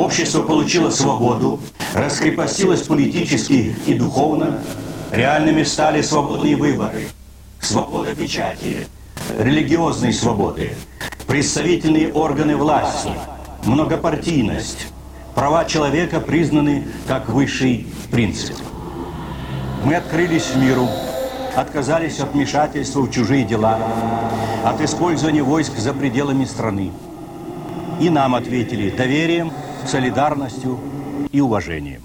Общество получило свободу, раскрепостилось политически и духовно, реальными стали свободные выборы, свобода печати, религиозные свободы, представительные органы власти, многопартийность, права человека признаны как высший принцип. Мы открылись миру, отказались от вмешательства в чужие дела, от использования войск за пределами страны. И нам ответили доверием, солидарностью и уважением.